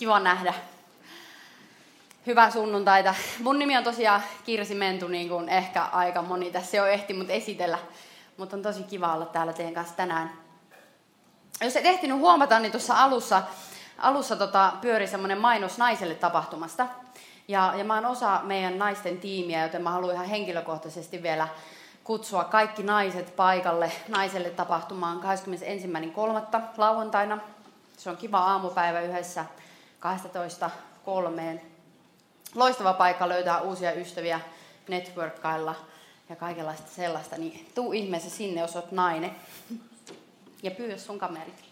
Kiva nähdä. Hyvää sunnuntaita. Mun nimi on tosiaan Kirsi Mentu, niin kuin ehkä aika moni tässä jo ehti mut esitellä. Mutta on tosi kiva olla täällä teidän kanssa tänään. Jos et ehtinyt huomata, niin tuossa alussa, alussa tota, pyöri semmoinen mainos naiselle tapahtumasta. Ja, ja mä oon osa meidän naisten tiimiä, joten mä haluan ihan henkilökohtaisesti vielä kutsua kaikki naiset paikalle naiselle tapahtumaan 21.3. lauantaina. Se on kiva aamupäivä yhdessä 12.3. Loistava paikka löytää uusia ystäviä networkkailla ja kaikenlaista sellaista, niin tuu ihmeessä sinne, jos oot nainen. Ja pyydä sun kamerit.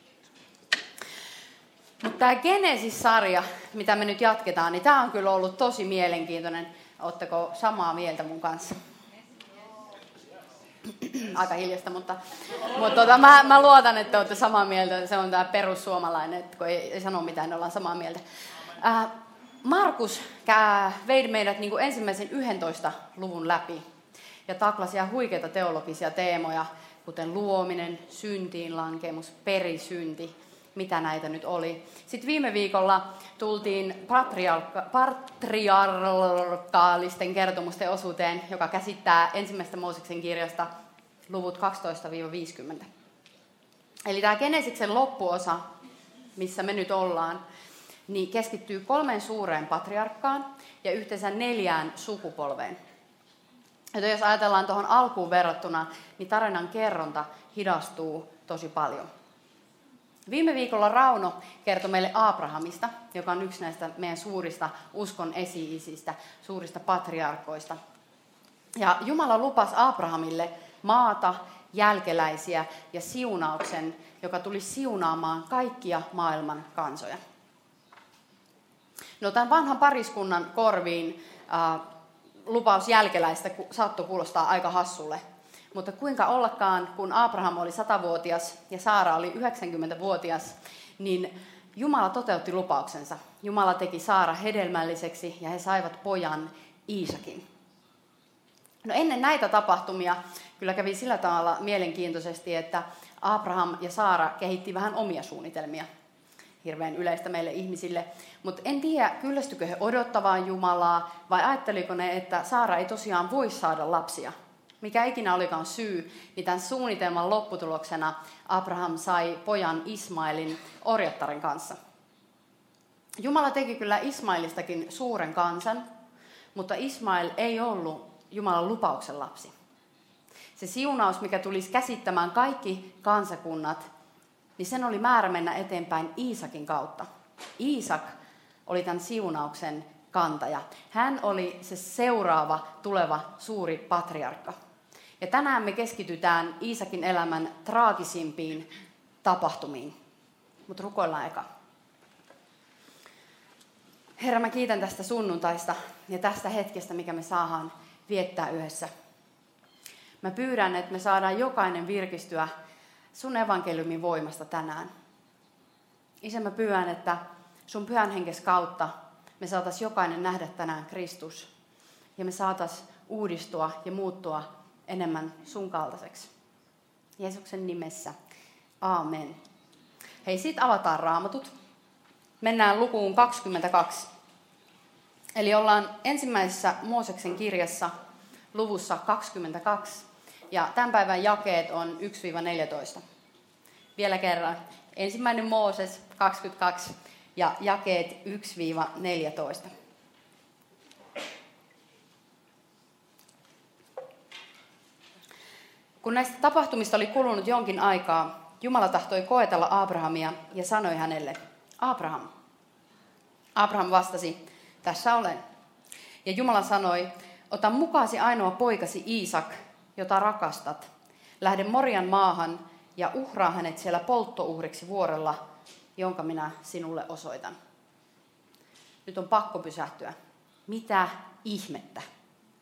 Mutta tämä Genesis-sarja, mitä me nyt jatketaan, niin tämä on kyllä ollut tosi mielenkiintoinen. Oletteko samaa mieltä mun kanssa? Aika hiljasta, mutta, mutta tota, mä, mä, luotan, että olette samaa mieltä. Se on tämä perussuomalainen, että kun ei, ei sano mitään, niin ollaan samaa mieltä. Äh, Markus vei meidät niin kuin ensimmäisen 11 luvun läpi ja taklasi ihan huikeita teologisia teemoja, kuten luominen, syntiin lankemus, perisynti, mitä näitä nyt oli. Sitten viime viikolla tultiin patriarkaalisten kertomusten osuuteen, joka käsittää ensimmäistä Mooseksen kirjasta luvut 12-50. Eli tämä Genesiksen loppuosa, missä me nyt ollaan, niin keskittyy kolmeen suureen patriarkkaan ja yhteensä neljään sukupolveen. Joten jos ajatellaan tuohon alkuun verrattuna, niin tarinan kerronta hidastuu tosi paljon. Viime viikolla Rauno kertoi meille Abrahamista, joka on yksi näistä meidän suurista uskon esi-isistä, suurista patriarkoista. Ja Jumala lupasi Abrahamille maata, jälkeläisiä ja siunauksen, joka tuli siunaamaan kaikkia maailman kansoja. No tämän vanhan pariskunnan korviin äh, lupaus jälkeläistä saattoi kuulostaa aika hassulle. Mutta kuinka ollakaan, kun Abraham oli 100-vuotias ja Saara oli 90-vuotias, niin Jumala toteutti lupauksensa. Jumala teki Saara hedelmälliseksi ja he saivat pojan Iisakin. No ennen näitä tapahtumia kyllä kävi sillä tavalla mielenkiintoisesti, että Abraham ja Saara kehitti vähän omia suunnitelmia hirveän yleistä meille ihmisille. Mutta en tiedä, kyllästykö he odottavaan Jumalaa vai ajatteliko ne, että Saara ei tosiaan voi saada lapsia. Mikä ikinä olikaan syy, niin tämän suunnitelman lopputuloksena Abraham sai pojan Ismailin orjattaren kanssa. Jumala teki kyllä Ismailistakin suuren kansan, mutta Ismail ei ollut Jumalan lupauksen lapsi. Se siunaus, mikä tulisi käsittämään kaikki kansakunnat, niin sen oli määrä mennä eteenpäin Iisakin kautta. Iisak oli tämän siunauksen kantaja. Hän oli se seuraava tuleva suuri patriarkka. Ja tänään me keskitytään Iisakin elämän traagisimpiin tapahtumiin. Mutta rukoillaan eka. Herra, mä kiitän tästä sunnuntaista ja tästä hetkestä, mikä me saadaan viettää yhdessä. Mä pyydän, että me saadaan jokainen virkistyä sun evankeliumin voimasta tänään. Isä, mä pyydän, että sun pyhän henkes kautta me saatas jokainen nähdä tänään Kristus ja me saatas uudistua ja muuttua enemmän sun kaltaiseksi. Jeesuksen nimessä. Aamen. Hei, sit avataan raamatut. Mennään lukuun 22. Eli ollaan ensimmäisessä Mooseksen kirjassa luvussa 22. Ja tämän päivän jakeet on 1-14. Vielä kerran. Ensimmäinen Mooses 22 ja jakeet 1-14. Kun näistä tapahtumista oli kulunut jonkin aikaa, Jumala tahtoi koetella Abrahamia ja sanoi hänelle, Abraham. Abraham vastasi, tässä olen. Ja Jumala sanoi, ota mukaasi ainoa poikasi Iisak, jota rakastat. Lähde Morian maahan ja uhraa hänet siellä polttouhriksi vuorella, jonka minä sinulle osoitan. Nyt on pakko pysähtyä. Mitä ihmettä?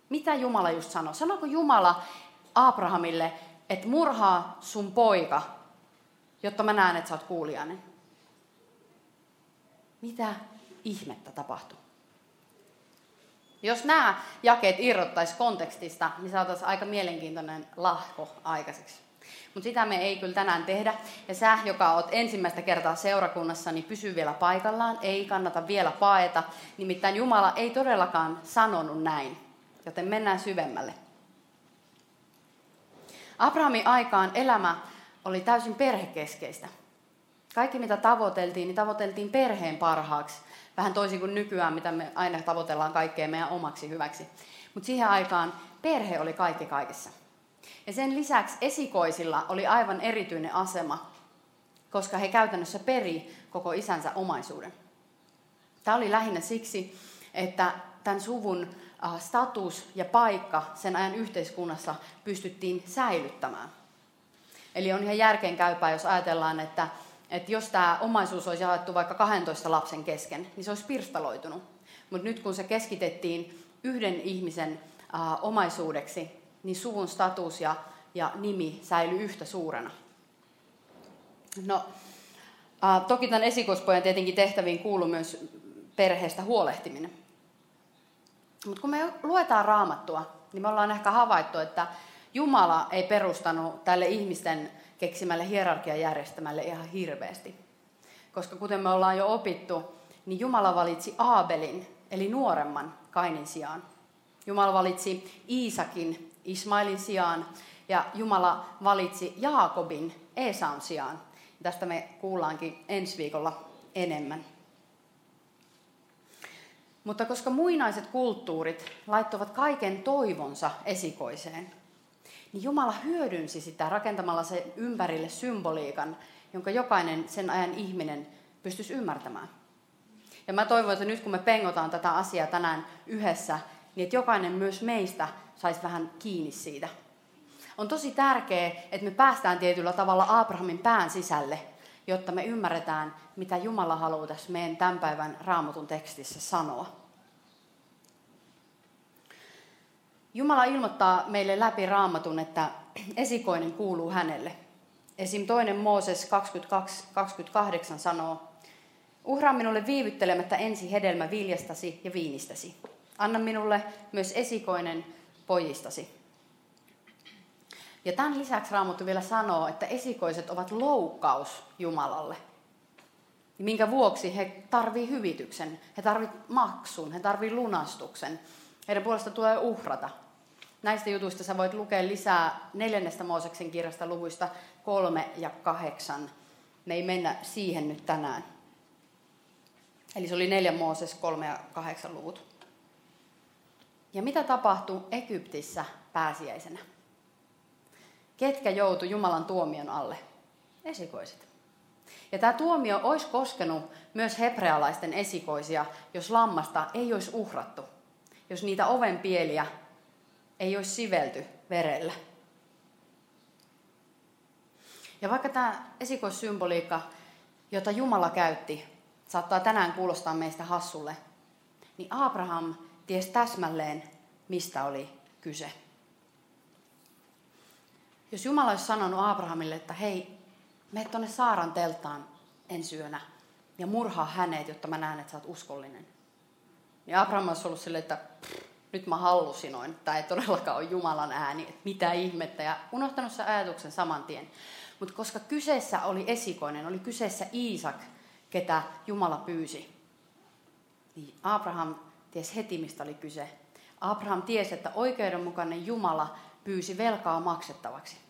Mitä Jumala just sanoi? Sanoiko Jumala Abrahamille, että murhaa sun poika, jotta mä näen, että sä oot kuulijainen? Mitä ihmettä tapahtuu? Jos nämä jakeet irrottaisi kontekstista, niin saataisiin aika mielenkiintoinen lahko aikaiseksi. Mutta sitä me ei kyllä tänään tehdä. Ja sä, joka oot ensimmäistä kertaa seurakunnassa, niin pysy vielä paikallaan, ei kannata vielä paeta. Nimittäin Jumala ei todellakaan sanonut näin, joten mennään syvemmälle. Abrahamin aikaan elämä oli täysin perhekeskeistä. Kaikki mitä tavoiteltiin, niin tavoiteltiin perheen parhaaksi. Vähän toisin kuin nykyään, mitä me aina tavoitellaan kaikkea meidän omaksi hyväksi. Mutta siihen aikaan perhe oli kaikki kaikessa. Ja sen lisäksi esikoisilla oli aivan erityinen asema, koska he käytännössä peri koko isänsä omaisuuden. Tämä oli lähinnä siksi, että tämän suvun status ja paikka sen ajan yhteiskunnassa pystyttiin säilyttämään. Eli on ihan järkeenkäypää, jos ajatellaan, että, että jos tämä omaisuus olisi jaettu vaikka 12 lapsen kesken, niin se olisi pirstaloitunut. Mutta nyt kun se keskitettiin yhden ihmisen äh, omaisuudeksi, niin suvun status ja, ja nimi säilyy yhtä suurena. No, äh, toki tämän esikoispojan tietenkin tehtäviin kuuluu myös perheestä huolehtiminen. Mutta kun me luetaan raamattua, niin me ollaan ehkä havaittu, että Jumala ei perustanut tälle ihmisten keksimälle hierarkiajärjestelmälle ihan hirveästi. Koska kuten me ollaan jo opittu, niin Jumala valitsi Aabelin, eli nuoremman Kainin sijaan. Jumala valitsi Iisakin Ismailin sijaan ja Jumala valitsi Jaakobin Esaun sijaan. Tästä me kuullaankin ensi viikolla enemmän. Mutta koska muinaiset kulttuurit laittoivat kaiken toivonsa esikoiseen, niin Jumala hyödynsi sitä rakentamalla sen ympärille symboliikan, jonka jokainen sen ajan ihminen pystyisi ymmärtämään. Ja mä toivon, että nyt kun me pengotaan tätä asiaa tänään yhdessä, niin että jokainen myös meistä saisi vähän kiinni siitä. On tosi tärkeää, että me päästään tietyllä tavalla Abrahamin pään sisälle, jotta me ymmärretään, mitä Jumala haluaa tässä meidän tämän päivän raamatun tekstissä sanoa. Jumala ilmoittaa meille läpi raamatun, että esikoinen kuuluu hänelle. Esim. toinen Mooses 22-28 sanoo, Uhraa minulle viivyttelemättä ensi hedelmä viljastasi ja viinistäsi. Anna minulle myös esikoinen pojistasi. Ja tämän lisäksi Raamattu vielä sanoo, että esikoiset ovat loukkaus Jumalalle. Minkä vuoksi he tarvitsevat hyvityksen, he tarvitsevat maksun, he tarvitsevat lunastuksen. Heidän puolesta tulee uhrata. Näistä jutuista sä voit lukea lisää neljännestä Mooseksen kirjasta luvuista kolme ja kahdeksan. Me ei mennä siihen nyt tänään. Eli se oli neljä Mooses, kolme ja kahdeksan luvut. Ja mitä tapahtui Egyptissä pääsiäisenä? Ketkä joutu Jumalan tuomion alle? Esikoiset. Ja tämä tuomio olisi koskenut myös hebrealaisten esikoisia, jos lammasta ei olisi uhrattu, jos niitä ovenpieliä ei olisi sivelty verellä. Ja vaikka tämä esikoissymboliikka, jota Jumala käytti, saattaa tänään kuulostaa meistä hassulle, niin Abraham tiesi täsmälleen, mistä oli kyse. Jos Jumala olisi sanonut Abrahamille, että hei, mene tuonne Saaran teltaan ensi yönä ja murhaa hänet, jotta mä näen, että sä oot uskollinen. Niin Abraham olisi ollut silleen, että nyt mä hallusinoin, tämä ei todellakaan ole Jumalan ääni, että mitä ihmettä, ja unohtanut sen ajatuksen saman tien. Mutta koska kyseessä oli esikoinen, oli kyseessä Iisak, ketä Jumala pyysi, niin Abraham tiesi heti, mistä oli kyse. Abraham tiesi, että oikeudenmukainen Jumala pyysi velkaa maksettavaksi.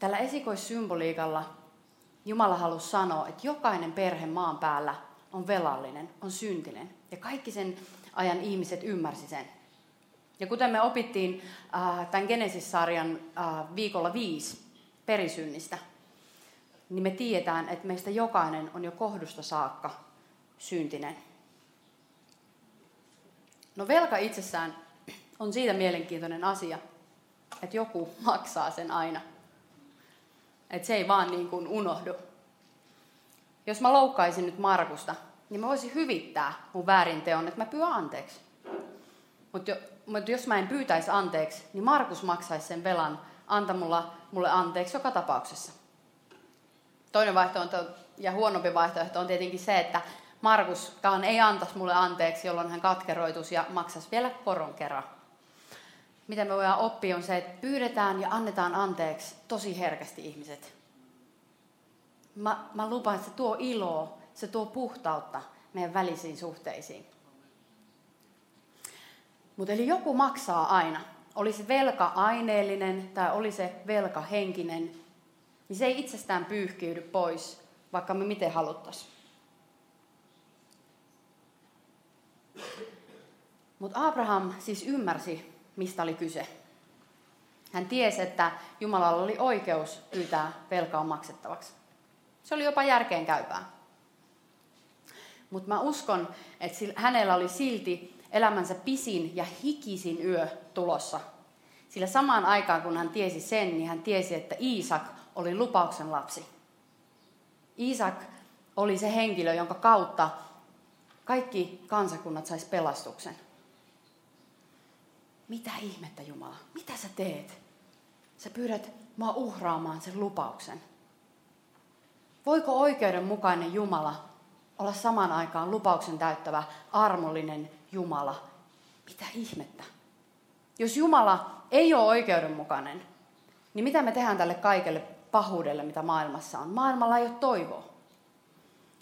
Tällä esikoissymboliikalla Jumala halusi sanoa, että jokainen perhe maan päällä on velallinen, on syntinen. Ja kaikki sen ajan ihmiset ymmärsi sen. Ja kuten me opittiin äh, tämän Genesis-sarjan äh, viikolla viisi perisynnistä, niin me tiedetään, että meistä jokainen on jo kohdusta saakka syntinen. No velka itsessään on siitä mielenkiintoinen asia, että joku maksaa sen aina. Että se ei vaan niin kuin unohdu. Jos mä loukkaisin nyt Markusta, niin mä voisin hyvittää mun väärinteon, että mä pyydän anteeksi. Mutta jo, mut jos mä en pyytäisi anteeksi, niin Markus maksaisi sen velan anta mulla, mulle anteeksi joka tapauksessa. Toinen vaihtoehto ja huonompi vaihtoehto on tietenkin se, että Markuskaan ei antaisi mulle anteeksi, jolloin hän katkeroitus ja maksaisi vielä koron kerran. Mitä me voidaan oppia, on se, että pyydetään ja annetaan anteeksi tosi herkästi ihmiset. Mä, mä lupaan, että se tuo iloa, se tuo puhtautta meidän välisiin suhteisiin. Mutta eli joku maksaa aina. Oli se velka aineellinen tai oli se velka henkinen, niin se ei itsestään pyyhkiydy pois, vaikka me miten haluttaisiin. Mutta Abraham siis ymmärsi, mistä oli kyse. Hän tiesi, että Jumalalla oli oikeus pyytää velkaa maksettavaksi. Se oli jopa järkeenkäypää. Mutta mä uskon, että hänellä oli silti elämänsä pisin ja hikisin yö tulossa. Sillä samaan aikaan, kun hän tiesi sen, niin hän tiesi, että Iisak oli lupauksen lapsi. Iisak oli se henkilö, jonka kautta kaikki kansakunnat sais pelastuksen. Mitä ihmettä Jumala? Mitä sä teet? Sä pyydät mua uhraamaan sen lupauksen. Voiko oikeudenmukainen Jumala olla samaan aikaan lupauksen täyttävä, armollinen Jumala? Mitä ihmettä? Jos Jumala ei ole oikeudenmukainen, niin mitä me tehdään tälle kaikelle pahuudelle, mitä maailmassa on? Maailmalla ei ole toivoa.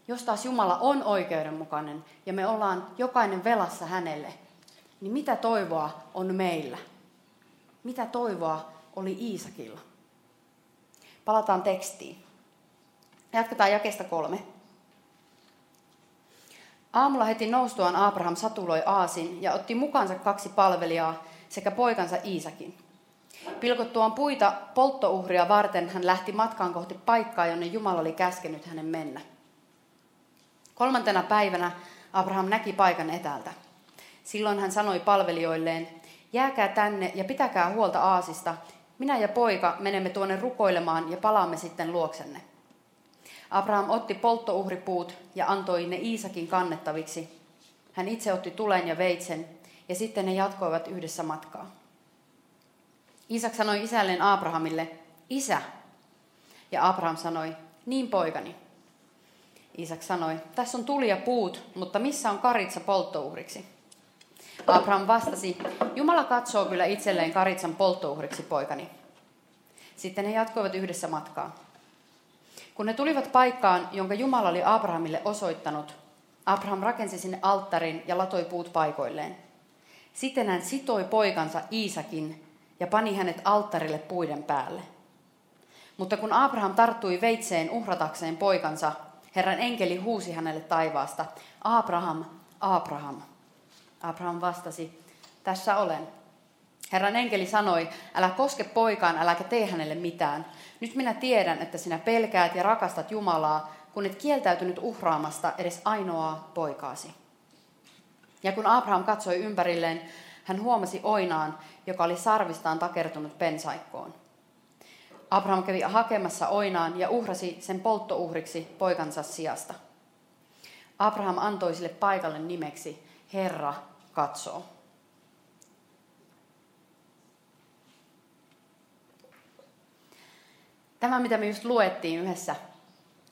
Jos taas Jumala on oikeudenmukainen ja me ollaan jokainen velassa hänelle, niin mitä toivoa on meillä? Mitä toivoa oli Iisakilla? Palataan tekstiin. Jatketaan jakesta kolme. Aamulla heti noustuaan Abraham satuloi aasin ja otti mukaansa kaksi palvelijaa sekä poikansa Iisakin. Pilkottuaan puita polttouhria varten hän lähti matkaan kohti paikkaa, jonne Jumala oli käskenyt hänen mennä. Kolmantena päivänä Abraham näki paikan etäältä. Silloin hän sanoi palvelijoilleen, jääkää tänne ja pitäkää huolta aasista. Minä ja poika menemme tuonne rukoilemaan ja palaamme sitten luoksenne. Abraham otti polttouhripuut ja antoi ne Iisakin kannettaviksi. Hän itse otti tulen ja veitsen ja sitten ne jatkoivat yhdessä matkaa. Iisak sanoi isälleen Abrahamille, isä. Ja Abraham sanoi, niin poikani. Isak sanoi, tässä on tuli ja puut, mutta missä on karitsa polttouhriksi? Abraham vastasi, Jumala katsoo kyllä itselleen karitsan polttouhriksi, poikani. Sitten he jatkoivat yhdessä matkaa. Kun ne tulivat paikkaan, jonka Jumala oli Abrahamille osoittanut, Abraham rakensi sinne alttarin ja latoi puut paikoilleen. Sitten hän sitoi poikansa Iisakin ja pani hänet alttarille puiden päälle. Mutta kun Abraham tarttui veitseen uhratakseen poikansa, Herran enkeli huusi hänelle taivaasta, Abraham, Abraham. Abraham vastasi, tässä olen. Herran enkeli sanoi, älä koske poikaan, äläkä tee hänelle mitään. Nyt minä tiedän, että sinä pelkäät ja rakastat Jumalaa, kun et kieltäytynyt uhraamasta edes ainoaa poikaasi. Ja kun Abraham katsoi ympärilleen, hän huomasi oinaan, joka oli sarvistaan takertunut pensaikkoon. Abraham kävi hakemassa oinaan ja uhrasi sen polttouhriksi poikansa sijasta. Abraham antoi sille paikalle nimeksi Herra katsoo. Tämä, mitä me just luettiin yhdessä,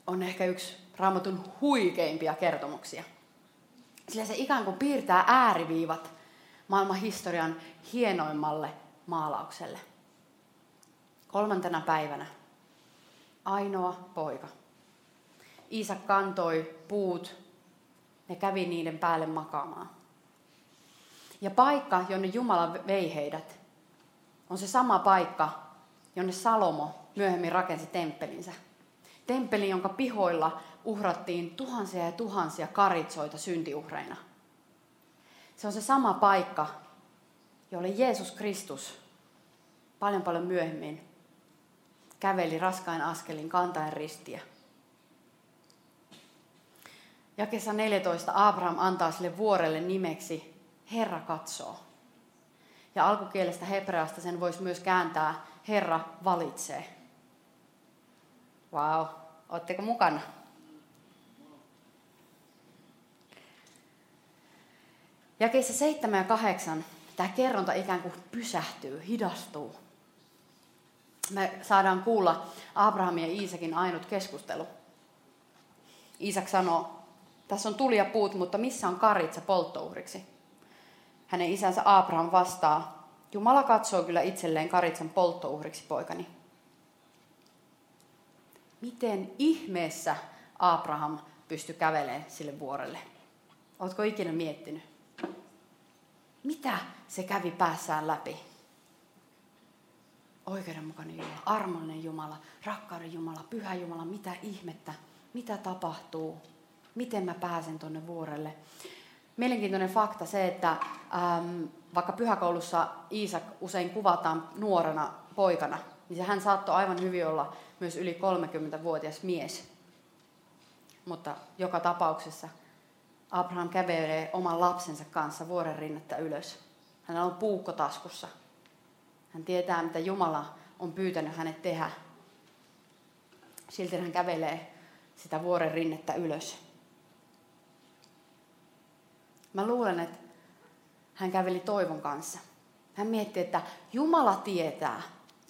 on ehkä yksi raamatun huikeimpia kertomuksia. Sillä se ikään kuin piirtää ääriviivat maailman historian hienoimmalle maalaukselle. Kolmantena päivänä ainoa poika. Iisak kantoi puut ja kävi niiden päälle makaamaan. Ja paikka, jonne Jumala vei heidät, on se sama paikka, jonne Salomo myöhemmin rakensi temppelinsä. Temppeli, jonka pihoilla uhrattiin tuhansia ja tuhansia karitsoita syntiuhreina. Se on se sama paikka, jolle Jeesus Kristus paljon paljon myöhemmin käveli raskain askelin kantaen ristiä. Jakessa 14 Abraham antaa sille vuorelle nimeksi Herra katsoo. Ja alkukielestä hebreasta sen voisi myös kääntää Herra valitsee. Vau, wow. ootteko mukana? Jakeissa 7 ja 8 tämä kerronta ikään kuin pysähtyy, hidastuu. Me saadaan kuulla Abrahamin ja Iisakin ainut keskustelu. Iisak sanoo, tässä on tuli ja puut, mutta missä on karitsa polttouhriksi? Hänen isänsä Abraham vastaa, Jumala katsoo kyllä itselleen karitsan polttouhriksi, poikani. Miten ihmeessä Abraham pystyi kävelemään sille vuorelle? Oletko ikinä miettinyt? Mitä se kävi päässään läpi? Oikeudenmukainen Jumala, armollinen Jumala, rakkauden Jumala, pyhä Jumala, mitä ihmettä, mitä tapahtuu, miten mä pääsen tuonne vuorelle. Mielenkiintoinen fakta se, että äm, vaikka pyhäkoulussa Iisak usein kuvataan nuorena poikana, niin hän saattoi aivan hyvin olla myös yli 30-vuotias mies. Mutta joka tapauksessa Abraham kävelee oman lapsensa kanssa vuoren rinnettä ylös. Hänellä on puukko taskussa. Hän tietää, mitä Jumala on pyytänyt hänet tehdä. Silti hän kävelee sitä vuoren rinnettä ylös. Mä luulen, että hän käveli toivon kanssa. Hän mietti, että Jumala tietää,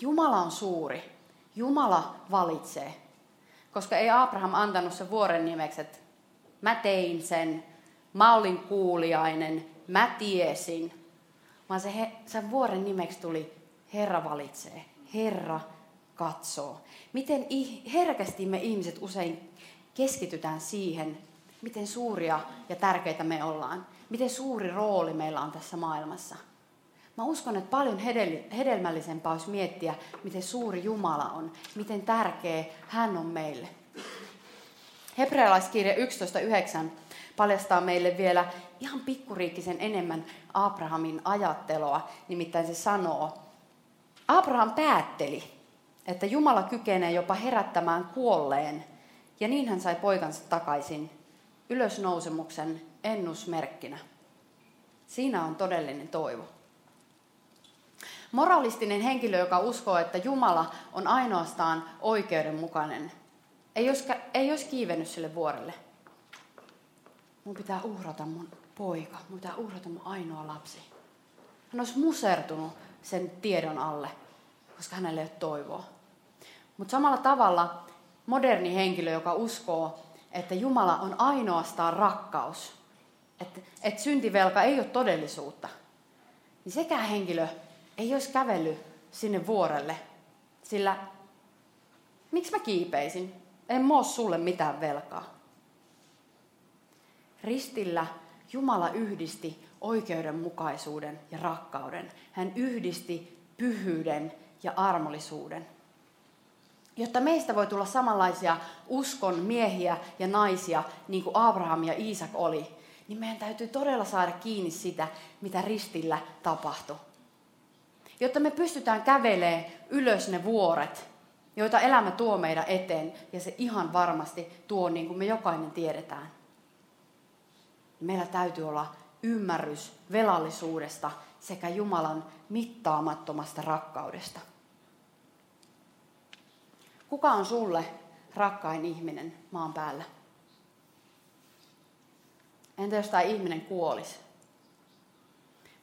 Jumala on suuri, Jumala valitsee. Koska ei Abraham antanut sen vuoren nimeksi, että mä tein sen, mä olin kuuliainen, mä tiesin. Vaan se, he, sen vuoren nimeksi tuli Herra valitsee, Herra katsoo. Miten herkästi me ihmiset usein keskitytään siihen, miten suuria ja tärkeitä me ollaan. Miten suuri rooli meillä on tässä maailmassa. Mä uskon, että paljon hedelmällisempää olisi miettiä, miten suuri Jumala on, miten tärkeä hän on meille. Hebrealaiskirja 11.9 paljastaa meille vielä ihan pikkuriikkisen enemmän Abrahamin ajattelua. Nimittäin se sanoo, Abraham päätteli, että Jumala kykenee jopa herättämään kuolleen, ja niin hän sai poikansa takaisin ylösnousemuksen ennusmerkkinä. Siinä on todellinen toivo. Moralistinen henkilö, joka uskoo, että Jumala on ainoastaan oikeudenmukainen, ei olisi, ei olisi kiivennyt sille vuorelle. Mun pitää uhrata mun poika, mun pitää uhrata mun ainoa lapsi. Hän olisi musertunut sen tiedon alle, koska hänelle ei ole toivoa. Mutta samalla tavalla moderni henkilö, joka uskoo, että Jumala on ainoastaan rakkaus, että, että syntivelka ei ole todellisuutta, niin sekään henkilö ei olisi kävellyt sinne vuorelle, sillä miksi mä kiipeisin? En moo sulle mitään velkaa. Ristillä Jumala yhdisti oikeudenmukaisuuden ja rakkauden. Hän yhdisti pyhyyden ja armollisuuden. Jotta meistä voi tulla samanlaisia uskon miehiä ja naisia, niin kuin Abraham ja Iisak oli, niin meidän täytyy todella saada kiinni sitä, mitä ristillä tapahtui. Jotta me pystytään kävelemään ylös ne vuoret, joita elämä tuo meidän eteen, ja se ihan varmasti tuo, niin kuin me jokainen tiedetään. Meillä täytyy olla ymmärrys velallisuudesta sekä Jumalan mittaamattomasta rakkaudesta. Kuka on sulle rakkain ihminen maan päällä? Entä jos tämä ihminen kuolisi?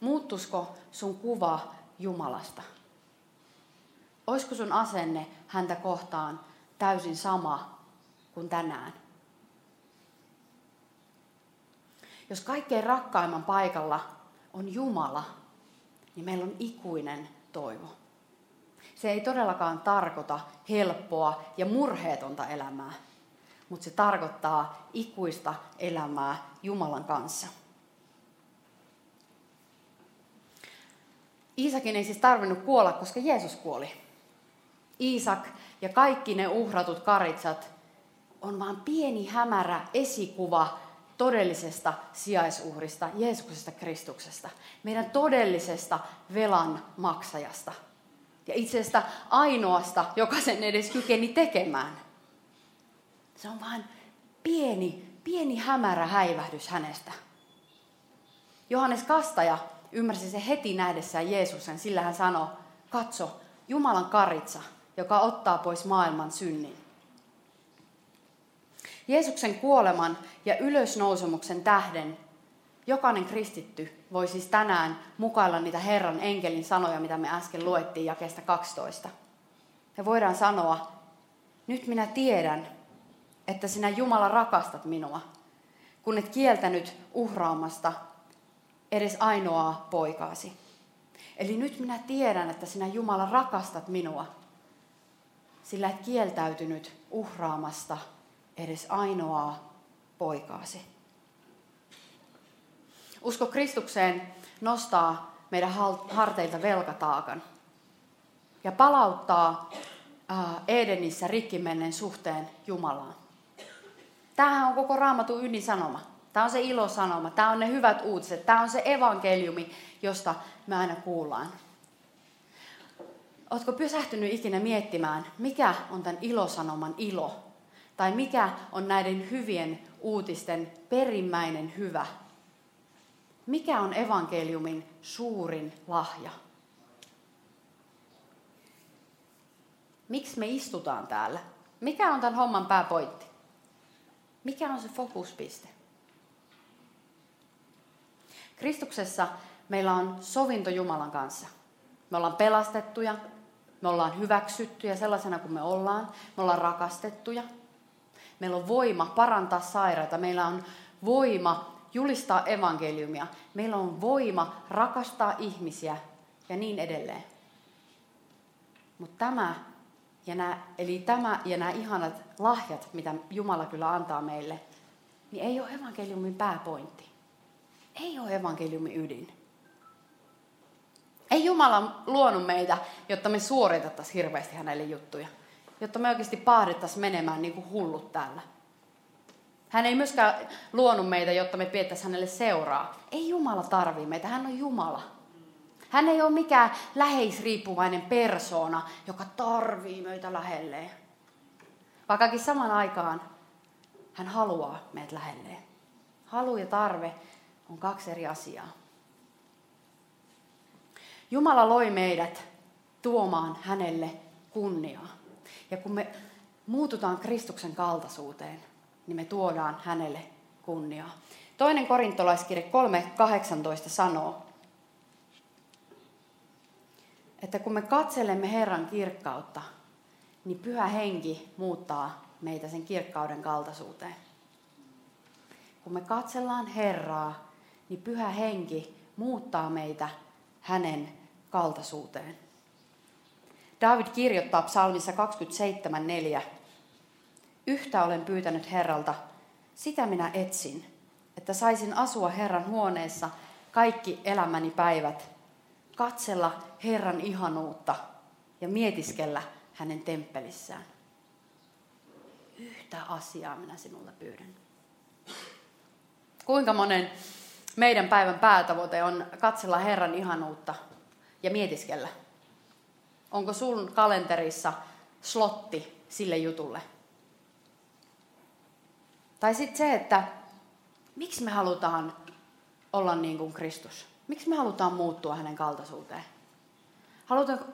Muuttusko sun kuva Jumalasta? Olisiko sun asenne häntä kohtaan täysin sama kuin tänään? Jos kaikkein rakkaimman paikalla on Jumala, niin meillä on ikuinen toivo. Se ei todellakaan tarkoita helppoa ja murheetonta elämää, mutta se tarkoittaa ikuista elämää Jumalan kanssa. Iisakin ei siis tarvinnut kuolla, koska Jeesus kuoli. Iisak ja kaikki ne uhratut karitsat on vain pieni hämärä esikuva todellisesta sijaisuhrista, Jeesuksesta Kristuksesta, meidän todellisesta velan maksajasta. Ja itse asiassa ainoasta, joka sen edes kykeni tekemään. Se on vain pieni, pieni hämärä häivähdys hänestä. Johannes Kastaja ymmärsi se heti nähdessään Jeesuksen, sillä hän sanoi, katso, Jumalan karitsa, joka ottaa pois maailman synnin. Jeesuksen kuoleman ja ylösnousemuksen tähden jokainen kristitty voi siis tänään mukailla niitä Herran enkelin sanoja, mitä me äsken luettiin jakeesta 12. Ja voidaan sanoa, nyt minä tiedän, että sinä Jumala rakastat minua, kun et kieltänyt uhraamasta edes ainoaa poikaasi. Eli nyt minä tiedän, että sinä Jumala rakastat minua, sillä et kieltäytynyt uhraamasta edes ainoaa poikaasi. Usko Kristukseen nostaa meidän harteilta velkataakan ja palauttaa Edenissä rikki menneen suhteen Jumalaan. Tämähän on koko raamatun ydinsanoma. Tämä on se ilosanoma, tämä on ne hyvät uutiset, tämä on se evankeliumi, josta me aina kuullaan. Oletko pysähtynyt ikinä miettimään, mikä on tämän ilosanoman ilo? Tai mikä on näiden hyvien uutisten perimmäinen hyvä? Mikä on evankeliumin suurin lahja? Miksi me istutaan täällä? Mikä on tämän homman pääpointti? Mikä on se fokuspiste? Kristuksessa meillä on sovinto Jumalan kanssa. Me ollaan pelastettuja, me ollaan hyväksyttyjä sellaisena kuin me ollaan, me ollaan rakastettuja. Meillä on voima parantaa sairaita, meillä on voima julistaa evankeliumia, meillä on voima rakastaa ihmisiä ja niin edelleen. Mutta tämä ja nämä, eli tämä ja nämä ihanat lahjat, mitä Jumala kyllä antaa meille, niin ei ole evankeliumin pääpointti. Ei ole evankeliumin ydin. Ei Jumala luonut meitä, jotta me suoritettaisiin hirveästi hänelle juttuja. Jotta me oikeasti pahdettaisiin menemään niin kuin hullut täällä. Hän ei myöskään luonut meitä, jotta me piettäisiin hänelle seuraa. Ei Jumala tarvii meitä, hän on Jumala. Hän ei ole mikään läheisriippuvainen persoona, joka tarvii meitä lähelleen. Vaikkakin saman aikaan hän haluaa meidät lähelleen. Halu ja tarve on kaksi eri asiaa. Jumala loi meidät tuomaan hänelle kunniaa. Ja kun me muututaan Kristuksen kaltaisuuteen, niin me tuodaan hänelle kunniaa. Toinen korintolaiskirje 3.18 sanoo, että kun me katselemme Herran kirkkautta, niin pyhä henki muuttaa meitä sen kirkkauden kaltaisuuteen. Kun me katsellaan Herraa, niin pyhä henki muuttaa meitä hänen kaltaisuuteen. David kirjoittaa psalmissa 27.4. Yhtä olen pyytänyt Herralta, sitä minä etsin, että saisin asua Herran huoneessa kaikki elämäni päivät, katsella Herran ihanuutta ja mietiskellä hänen temppelissään. Yhtä asiaa minä sinulle pyydän. Kuinka monen meidän päivän päätavoite on katsella Herran ihanuutta ja mietiskellä? Onko sun kalenterissa slotti sille jutulle? Tai sitten se, että miksi me halutaan olla niin kuin Kristus? Miksi me halutaan muuttua hänen kaltaisuuteen?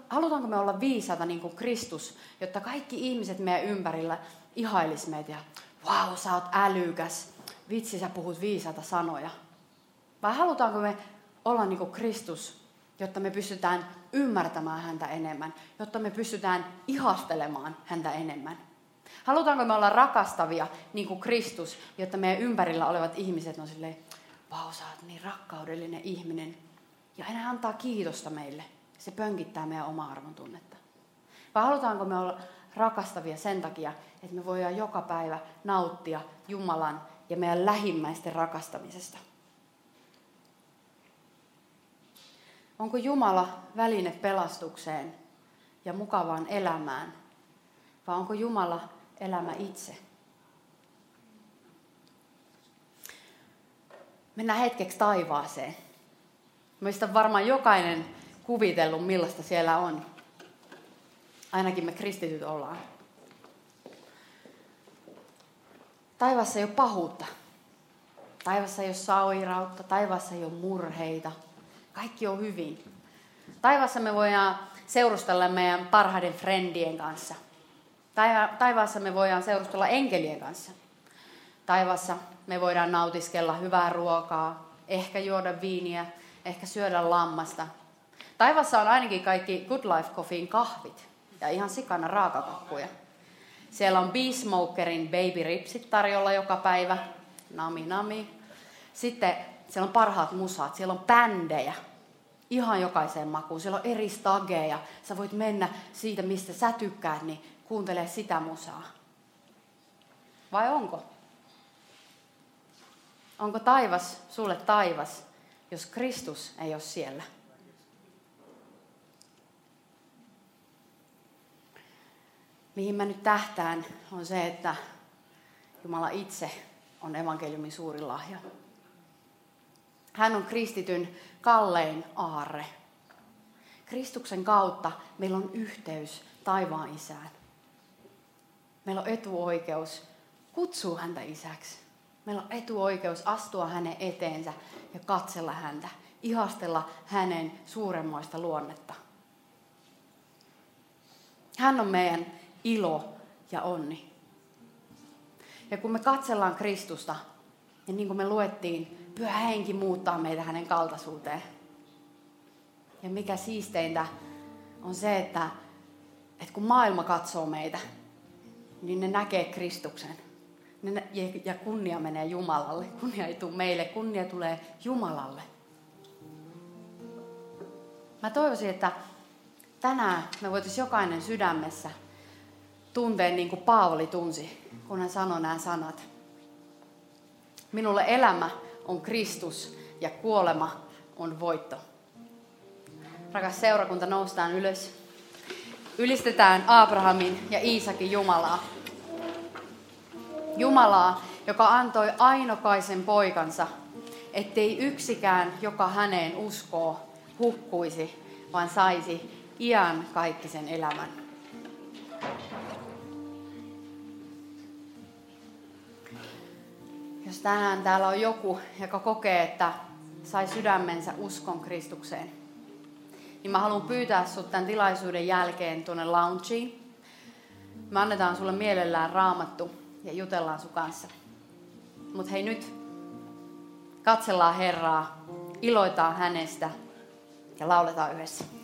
Halutaanko, me olla viisaita niin kuin Kristus, jotta kaikki ihmiset meidän ympärillä ihailis meitä ja wow, sä oot älykäs, vitsi sä puhut viisaita sanoja. Vai halutaanko me olla niin kuin Kristus, jotta me pystytään ymmärtämään häntä enemmän, jotta me pystytään ihastelemaan häntä enemmän? Halutaanko me olla rakastavia niin kuin Kristus, jotta meidän ympärillä olevat ihmiset on silleen, vau, sä oot niin rakkaudellinen ihminen. Ja hän antaa kiitosta meille. Se pönkittää meidän omaa arvon tunnetta. Vai halutaanko me olla rakastavia sen takia, että me voidaan joka päivä nauttia Jumalan ja meidän lähimmäisten rakastamisesta? Onko Jumala väline pelastukseen ja mukavaan elämään? Vai onko Jumala elämä itse? Mennään hetkeksi taivaaseen. Meistä varmaan jokainen kuvitellut, millaista siellä on. Ainakin me kristityt ollaan. Taivassa ei ole pahuutta. Taivassa ei ole sairautta, taivassa ei ole murheita. Kaikki on hyvin. Taivassa me voidaan seurustella meidän parhaiden frendien kanssa. Taivaassa me voidaan seurustella enkelien kanssa. Taivassa me voidaan nautiskella hyvää ruokaa, ehkä juoda viiniä, ehkä syödä lammasta. Taivassa on ainakin kaikki Good Life Coffeein kahvit ja ihan sikana raakakakkuja. Siellä on Beesmokerin Baby Ripsit tarjolla joka päivä. Nami nami. Sitten siellä on parhaat musat, siellä on bändejä. Ihan jokaiseen makuun. Siellä on eri stageja. Sä voit mennä siitä, mistä sä tykkäät, niin kuuntele sitä musaa. Vai onko? Onko taivas sulle taivas, jos Kristus ei ole siellä? Mihin mä nyt tähtään on se, että Jumala itse on evankeliumin suuri lahja. Hän on kristityn kallein aarre. Kristuksen kautta meillä on yhteys taivaan isään. Meillä on etuoikeus kutsua häntä isäksi. Meillä on etuoikeus astua hänen eteensä ja katsella häntä, ihastella hänen suuremmoista luonnetta. Hän on meidän ilo ja onni. Ja kun me katsellaan Kristusta, ja niin kuin me luettiin, pyhä henki muuttaa meitä hänen kaltaisuuteen. Ja mikä siisteintä on se, että, että kun maailma katsoo meitä, niin ne näkee Kristuksen. Ne, ja kunnia menee Jumalalle. Kunnia ei tule meille, kunnia tulee Jumalalle. Mä toivoisin, että tänään me voitaisiin jokainen sydämessä tuntea niin kuin Paavali tunsi, kun hän sanoi nämä sanat. Minulle elämä on Kristus ja kuolema on voitto. Rakas seurakunta, noustaan ylös. Ylistetään Abrahamin ja Iisakin Jumalaa. Jumalaa, joka antoi ainokaisen poikansa, ettei yksikään, joka häneen uskoo, hukkuisi, vaan saisi iän kaikkisen elämän. Jos tänään täällä on joku, joka kokee, että sai sydämensä uskon Kristukseen, niin mä haluan pyytää sut tämän tilaisuuden jälkeen tuonne loungeen. Me annetaan sulle mielellään raamattu ja jutellaan sun kanssa. Mutta hei nyt, katsellaan Herraa, iloitaan hänestä ja lauletaan yhdessä.